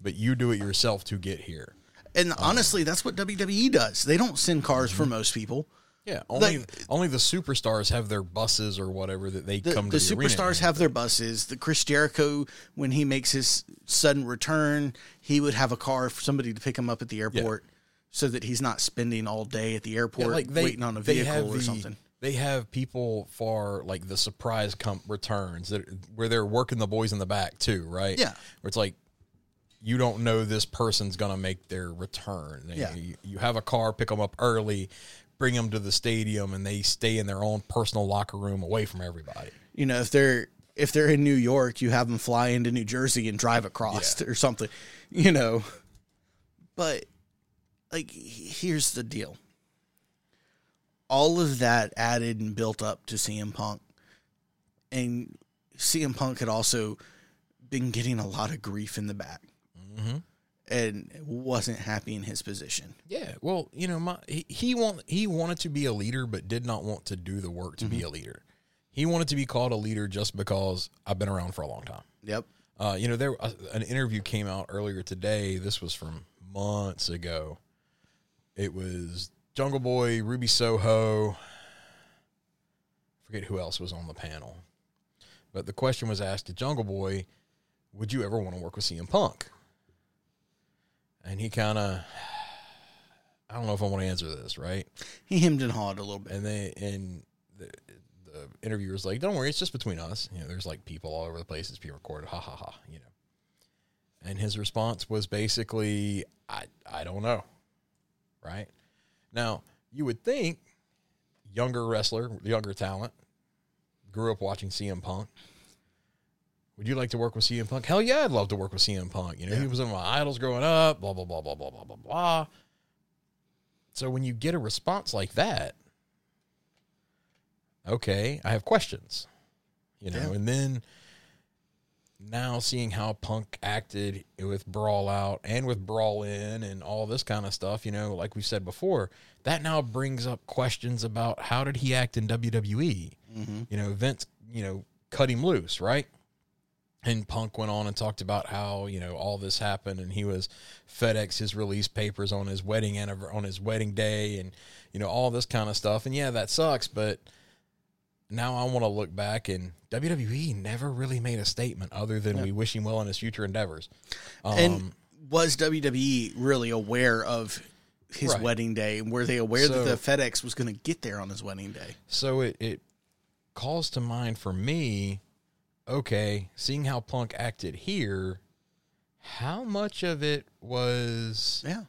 But you do it yourself to get here. And honestly, that's what WWE does. They don't send cars mm-hmm. for most people. Yeah, only Like- only the superstars have their buses or whatever that they The, come to the, arena superstars have their buses. The Chris Jericho, when he makes his sudden return, he would have a car for somebody to pick him up at the airport, so that he's not spending all day at the Yeah, airport like they, waiting on a vehicle or the- something. They have people for like the surprise com- returns that where they're working the boys in the back too, right? Yeah. where it's like you don't know this person's gonna make their return. Yeah. you, you have a car, pick them up early, bring them to the stadium, and they stay in their own personal locker room away from everybody. You know, if they're if they're in New York, you have them fly into New Jersey and drive across or something. You know, but like here's the deal. All of that added and built up to CM Punk, and CM Punk had also been getting a lot of grief in the back, mm-hmm. And wasn't happy in his position. Yeah, well, you know, my he, he want he wanted to be a leader, but did not want to do the work to be a leader. He wanted to be called a leader just because I've been around for a long time. Yep. Uh, you know, there uh, an interview came out earlier today. This was from months ago. It was Jungle Boy, Ruby Soho. Forget who else was on the panel, But the question was asked to Jungle Boy, would you ever want to work with CM Punk? And he kind of, I don't know if I want to answer this, right? He hemmed and hawed a little bit. And they and the, the interviewer's like, "Don't worry, it's just between us." You know, there's like people all over the place. It's being recorded. Ha ha ha. You know. And his response was basically, "I I don't know." Right now, you would think younger wrestler, younger talent, grew up watching CM Punk. Would you like to work with CM Punk? Hell yeah, I'd love to work with CM Punk. You know, he was one of my idols growing up. Blah blah blah blah blah blah blah blah. So when you get a response like that, okay, I have questions. You know, Yeah. and then now seeing how Punk acted with Brawl Out and with Brawl In and all this kind of stuff, you know, like we said before, that now brings up questions about how did he act in WWE? Mm-hmm. You know, Vince, you know, cut him loose, right? And Punk went on and talked about how you know all this happened, and he was FedEx his release papers on his wedding on his wedding day, and you know all this kind of stuff. And yeah, that sucks, but now I want to look back, and WWE never really made a statement other than we wish him well in his future endeavors. Um, and was WWE really aware of his Right. wedding day? And were they aware So- that the FedEx was going to get there on his wedding day? So it, it calls to mind for me, okay, seeing how Punk acted here, how much of it was Yeah.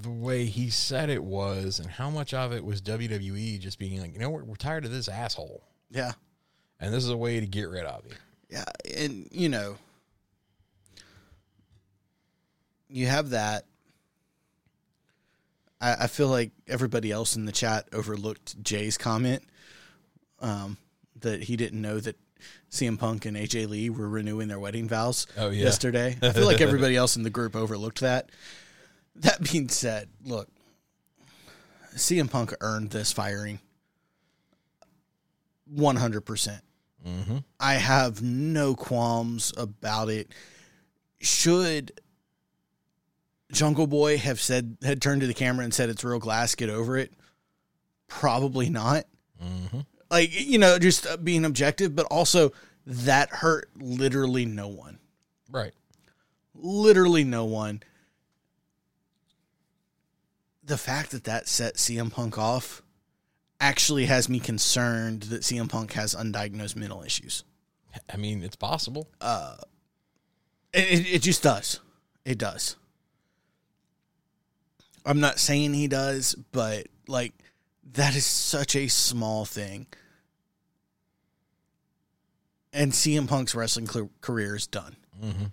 the way he said it was, and how much of it was WWE just being like, you know, we're, we're tired of this asshole, Yeah. and this is a way to get rid of him. Yeah, and you know, you have that. I, I feel like everybody else in the chat overlooked Jay's comment um, that he didn't know that CM Punk and AJ Lee were renewing their wedding vows Oh, yeah. yesterday. I feel like everybody else in the group overlooked that. That being said, look, CM Punk earned this firing 100%. Mm-hmm. I have no qualms about it. Should Jungle Boy have said had turned to the camera and said it's real glass, get over it? Probably not. Mm-hmm. Like you know, just uh, being objective, but also that hurt literally no one. Right. Literally no one. The fact that that set CM Punk off actually has me concerned that CM Punk has undiagnosed mental issues. I mean, it's possible. It, it, it just does. It does. I'm not saying he does, but like that is such a small thing. And CM Punk's wrestling career is done. Mm-hmm.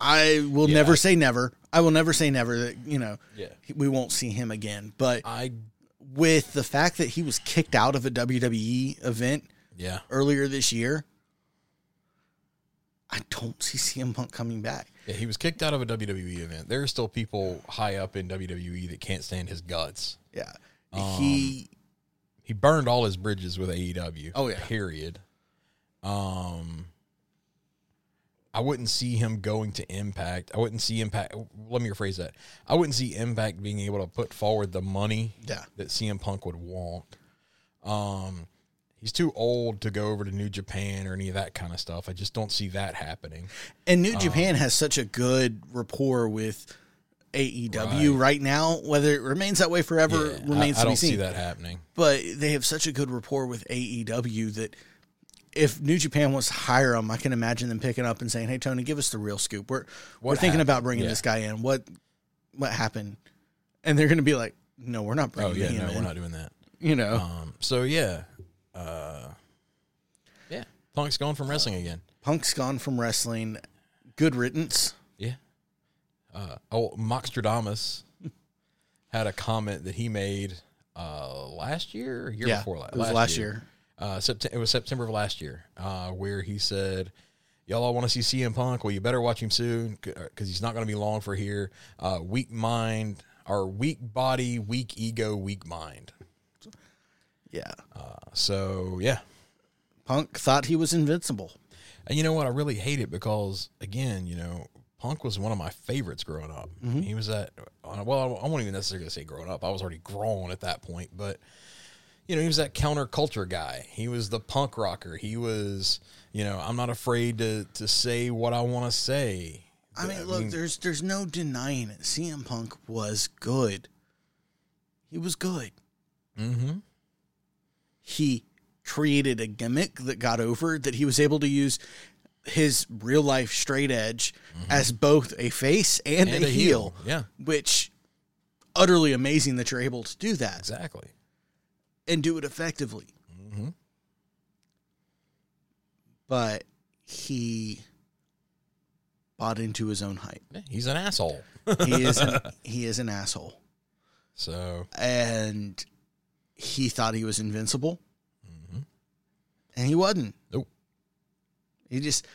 I will Yeah. never say never. I will never say never that, you know, Yeah. we won't see him again. But I, with the fact that he was kicked out of a WWE event yeah. earlier this year, I don't see CM Punk coming back. Yeah, he was kicked out of a WWE event. There are still people high up in WWE that can't stand his guts. Yeah. Um, he He burned all his bridges with AEW. Oh, yeah. Period. Um I wouldn't see him going to Impact. I wouldn't see Impact let me rephrase that. I wouldn't see Impact being able to put forward the money Yeah. that CM Punk would want. Um he's too old to go over to New Japan or any of that kind of stuff. I just don't see that happening. and New Japan has such a good rapport with AEW Right. right, now. Whether it remains that way forever Yeah, remains I, I to be don't seen. see that happening. But they have such a good rapport with AEW that if New Japan wants to hire them, I can imagine them picking up and saying, "Hey, Tony, give us the real scoop. We're we're What thinking about bringing Yeah. this guy in. What what happened?" And they're going to be like, "No, we're not Oh bringing yeah, him no, in." we're not doing that. You know, Um, so yeah, uh, yeah, Punk's gone from wrestling again. Punk's gone from wrestling. Good riddance. Uh, oh, Moxtradamus had a comment that he made uh, last year, or year Yeah, before la- it was last year. Uh, Sept- it was September of last year, uh, where he said, "Y'all all want to see CM Punk? Well, you better watch him soon because he's not going to be long for here. Uh, weak mind, or weak body, weak ego, weak mind. Yeah, So yeah, Punk thought he was invincible. And you know what? I really hate it because, again, you know, Punk was one of my favorites growing up. He was at, uh, well, I won't even necessarily say growing up. I was already grown at that point. But, you know, he was that counterculture guy. He was the punk rocker. He was, you know, I'm not afraid to to say what I want to say. I mean, look, there's there's no denying it. CM Punk was good. He was good. Mm-hmm. He created a gimmick that got over that he was able to use his real life straight edge as both a face and, Mm-hmm. And a, a heel, heel, yeah. which utterly amazing that you're able to do that Exactly. and do it effectively. Mhm. But he bought into his own hype. Yeah, he's an asshole. He is an, he is an asshole. So and he thought he was invincible, and he wasn't. He just.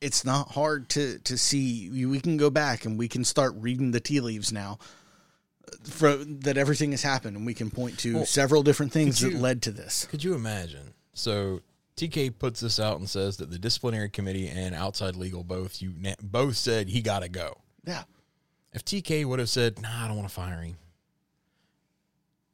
It's not hard to to see. We can go back and we can start reading the tea leaves now. Uh, from that, everything has happened, and we can point to Well, several different things could that led to this. Could you imagine? So TK puts this out and says that the disciplinary committee and outside legal both you both said he got to go. Yeah, If TK would have said, "Nah, I don't want to fire him,"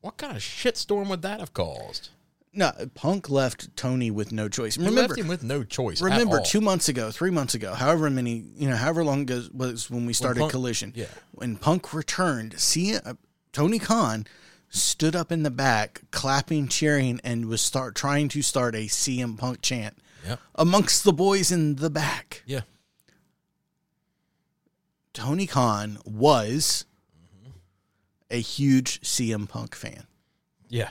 what kind of shitstorm would that have caused? No, Punk left Tony with no choice. He Remember, left him with no choice. remember two months ago, three months ago, however many, you know, however long ago was when we started Punk- Collision. yeah. When Punk returned, see uh, Tony Khan stood up in the back, clapping, cheering, and was start trying to start a CM Punk chant Yep. amongst the boys in the back. Yeah. Tony Khan was a huge CM Punk fan. Yeah.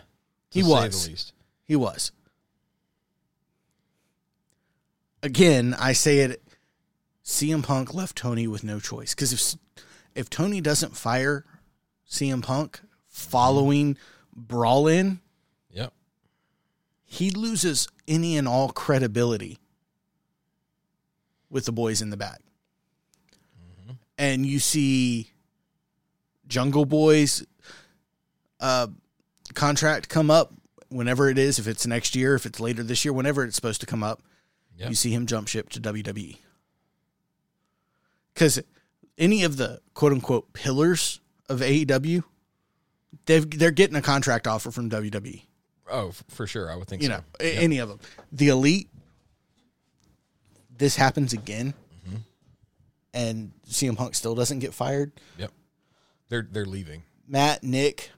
He say was. He was. Again, I say it. CM Punk left Tony with no choice because if if Tony doesn't fire CM Punk following Brawl in, Yep. he loses any and all credibility with the boys in the back. And you see Jungle Boys uh, contract come up whenever it is, if it's next year, if it's later this year, whenever it's supposed to come up, Yep. you see him jump ship to WWE. Because any of the quote unquote pillars of AEW, they've, they're getting a contract offer from WWE Oh, for sure. I would think you so. know, a- any of them. The elite, this happens again, Mm-hmm. and CM Punk still doesn't get fired. Yep. They're they're leaving. Matt, Nick,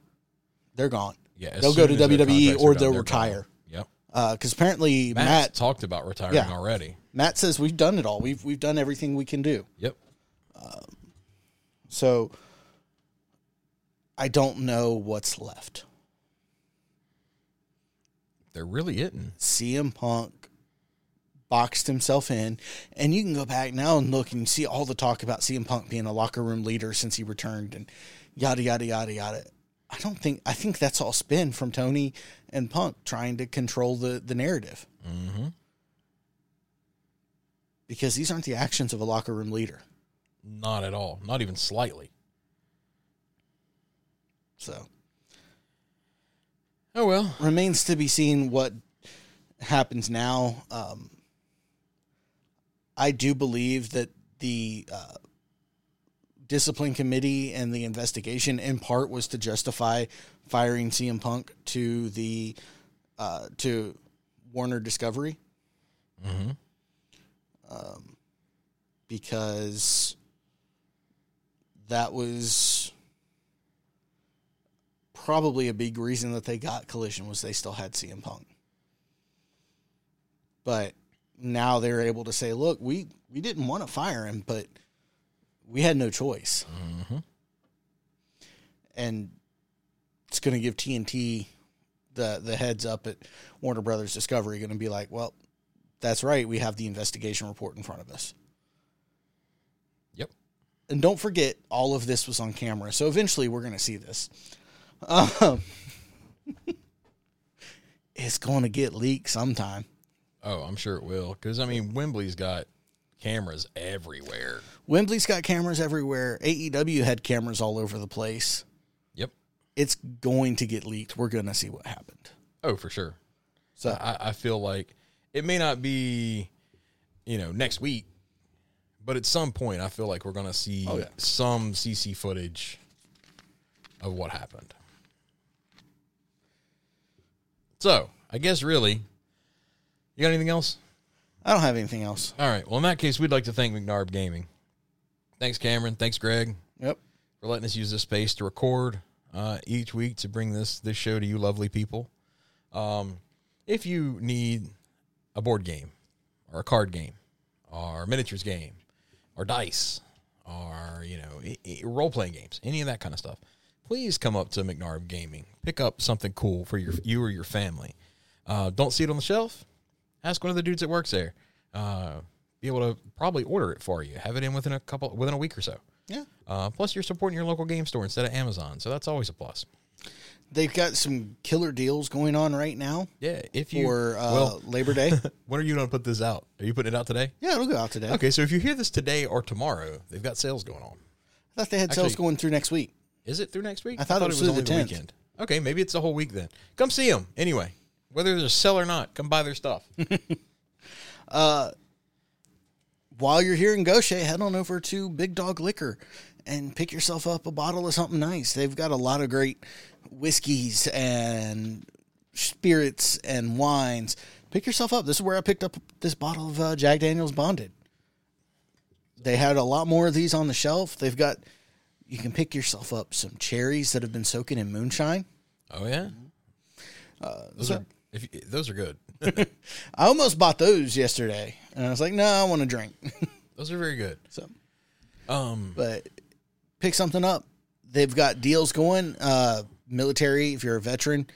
they're gone. Yeah. they'll go to soon as their WWE or they'll retire. Yep. Uh, because apparently Matt Matt talked about retiring Yeah. already. Matt says we've done it all. We've we've done everything we can do. Yep. So I don't know what's left. They're really hitting. CM Punk boxed himself in, and you can go back now and look and see all the talk about CM Punk being a locker room leader since he returned, and yada yada yada yada. I don't think I think that's all spin from Tony and Punk trying to control the the narrative Mm-hmm. because these aren't the actions of a locker room leader. Not at all. Not even slightly. So Oh well. remains to be seen what happens now. Um, I do believe that the uh, discipline committee and the investigation, in part, was to justify firing CM Punk to the uh, to Warner Discovery Mm-hmm. because that was probably a big reason that they got Collision was they still had CM Punk. But now they're able to say, look, we, we didn't want to fire him, but we had no choice. Mm-hmm. And it's going to give TNT the the heads up at Warner Brothers Discovery going to be like, well, that's right, we have the investigation report in front of us. Yep. and don't forget all of this was on camera so eventually we're going to see this um, it's going to get leaked sometime Oh, I'm sure it will. Because I mean, Wembley's got cameras everywhere. Wembley's got cameras everywhere aew had cameras all over the place Yep. it's going to get leaked we're going to see what happened Oh, for sure. so I, I feel like it may not be, you know, next week, but at some point, I feel like we're going to see Oh, yeah. some CC footage of what happened. So I guess really, you got anything else? I don't have anything else. All right. Well, in that case, we'd like to thank McNarb Gaming. Thanks, Cameron. Thanks, Greg, Yep. for letting us use this space to record uh, each week to bring this this show to you, lovely people. Um, if you need a board game, or a card game, or miniatures game, or dice, or you know, role playing games, any of that kind of stuff, please come up to McNarb Gaming. Pick up something cool for your you or your family. Uh, don't see it on the shelf? Ask one of the dudes that works there. Uh, be able to probably order it for you. Have it in within a couple within a week or so. Yeah. Uh, plus, you're supporting your local game store instead of Amazon, so that's always a plus. They've got some killer deals going on right now Yeah, if you for uh, well, Labor Day. when are you going to put this out? Are you putting it out today? yeah, it'll go out today. Okay, so if you hear this today or tomorrow, they've got sales going on. I thought they had sales going through next week. Is it through next week? I thought it was through the 10th. Okay, maybe it's the whole week then. Come see them anyway. Whether there's a sell or not, come buy their stuff. While you're here in Goshen, head on over to Big Dog Liquor and pick yourself up a bottle of something nice. They've got a lot of great whiskeys and spirits and wines. Pick yourself up. This is where I picked up this bottle of uh, Jack Daniels Bonded. They had a lot more of these on the shelf. They've got, you can pick yourself up some cherries that have been soaking in moonshine. oh yeah, those so- are if you, those are good. I almost bought those yesterday, and I was like, no, I want to drink. those are very good. so, Um, but pick something up. They've got deals going. Uh, military, if you're a veteran,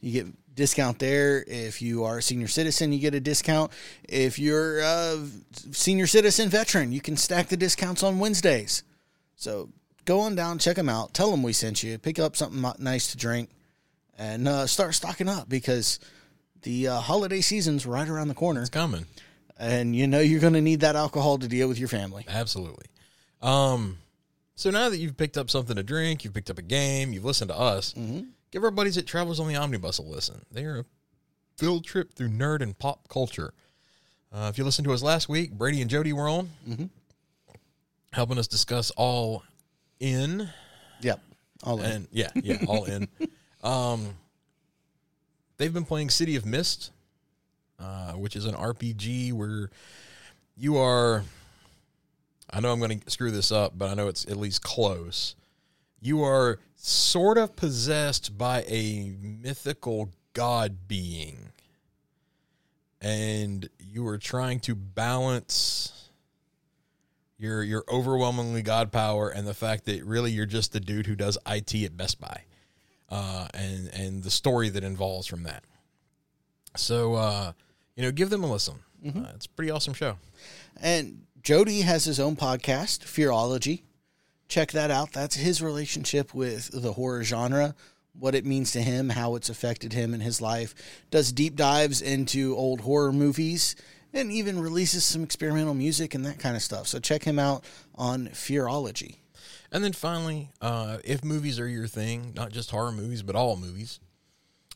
you get discount there. If you are a senior citizen, you get a discount. If you're a senior citizen veteran, you can stack the discounts on Wednesdays. So go on down, check them out. Tell them we sent you. Pick up something nice to drink, and uh, start stocking up because the uh, holiday season's right around the corner, it's coming. And you know you're going to need that alcohol to deal with your family. Absolutely. Um, so now that you've picked up something to drink, you've picked up a game, you've listened to us, give our buddies at Travelers on the Omnibus a listen. They are a field trip through nerd and pop culture. Uh, if you listened to us last week, Brady and Jody were on, helping us discuss all in Yep. All in. and yeah, yeah, all in. Um, they've been playing City of Mist, uh, which is an RPG where you are. I know I'm going to screw this up, but I know it's at least close. You are sort of possessed by a mythical god being, and you are trying to balance your your overwhelmingly god power and the fact that really you're just the dude who does IT at Best Buy, uh, and and the story that involves from that. So uh, you know, give them a listen. Uh, it's a pretty awesome show. And Jody has his own podcast, Fearology. Check that out. That's his relationship with the horror genre, what it means to him, how it's affected him in his life. Does deep dives into old horror movies and even releases some experimental music and that kind of stuff. So check him out on Fearology. And then finally, uh, if movies are your thing, not just horror movies, but all movies,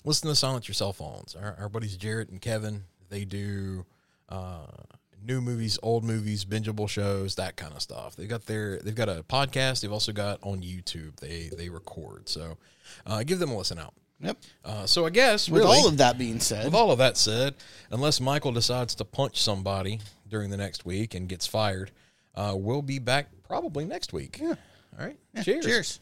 listen to Silence Your Cell Phones. Our, our buddies Jarrett and Kevin, they do uh, new movies, old movies, bingeable shows, that kind of stuff. They've got their they've got a podcast. They've also got on YouTube. They they record. So uh, give them a listen out. Yep. Uh, so I guess With really, all of that being said, with all of that said, unless Michael decides to punch somebody during the next week and gets fired, uh, we'll be back probably next week. Yeah. All right. cheers. cheers.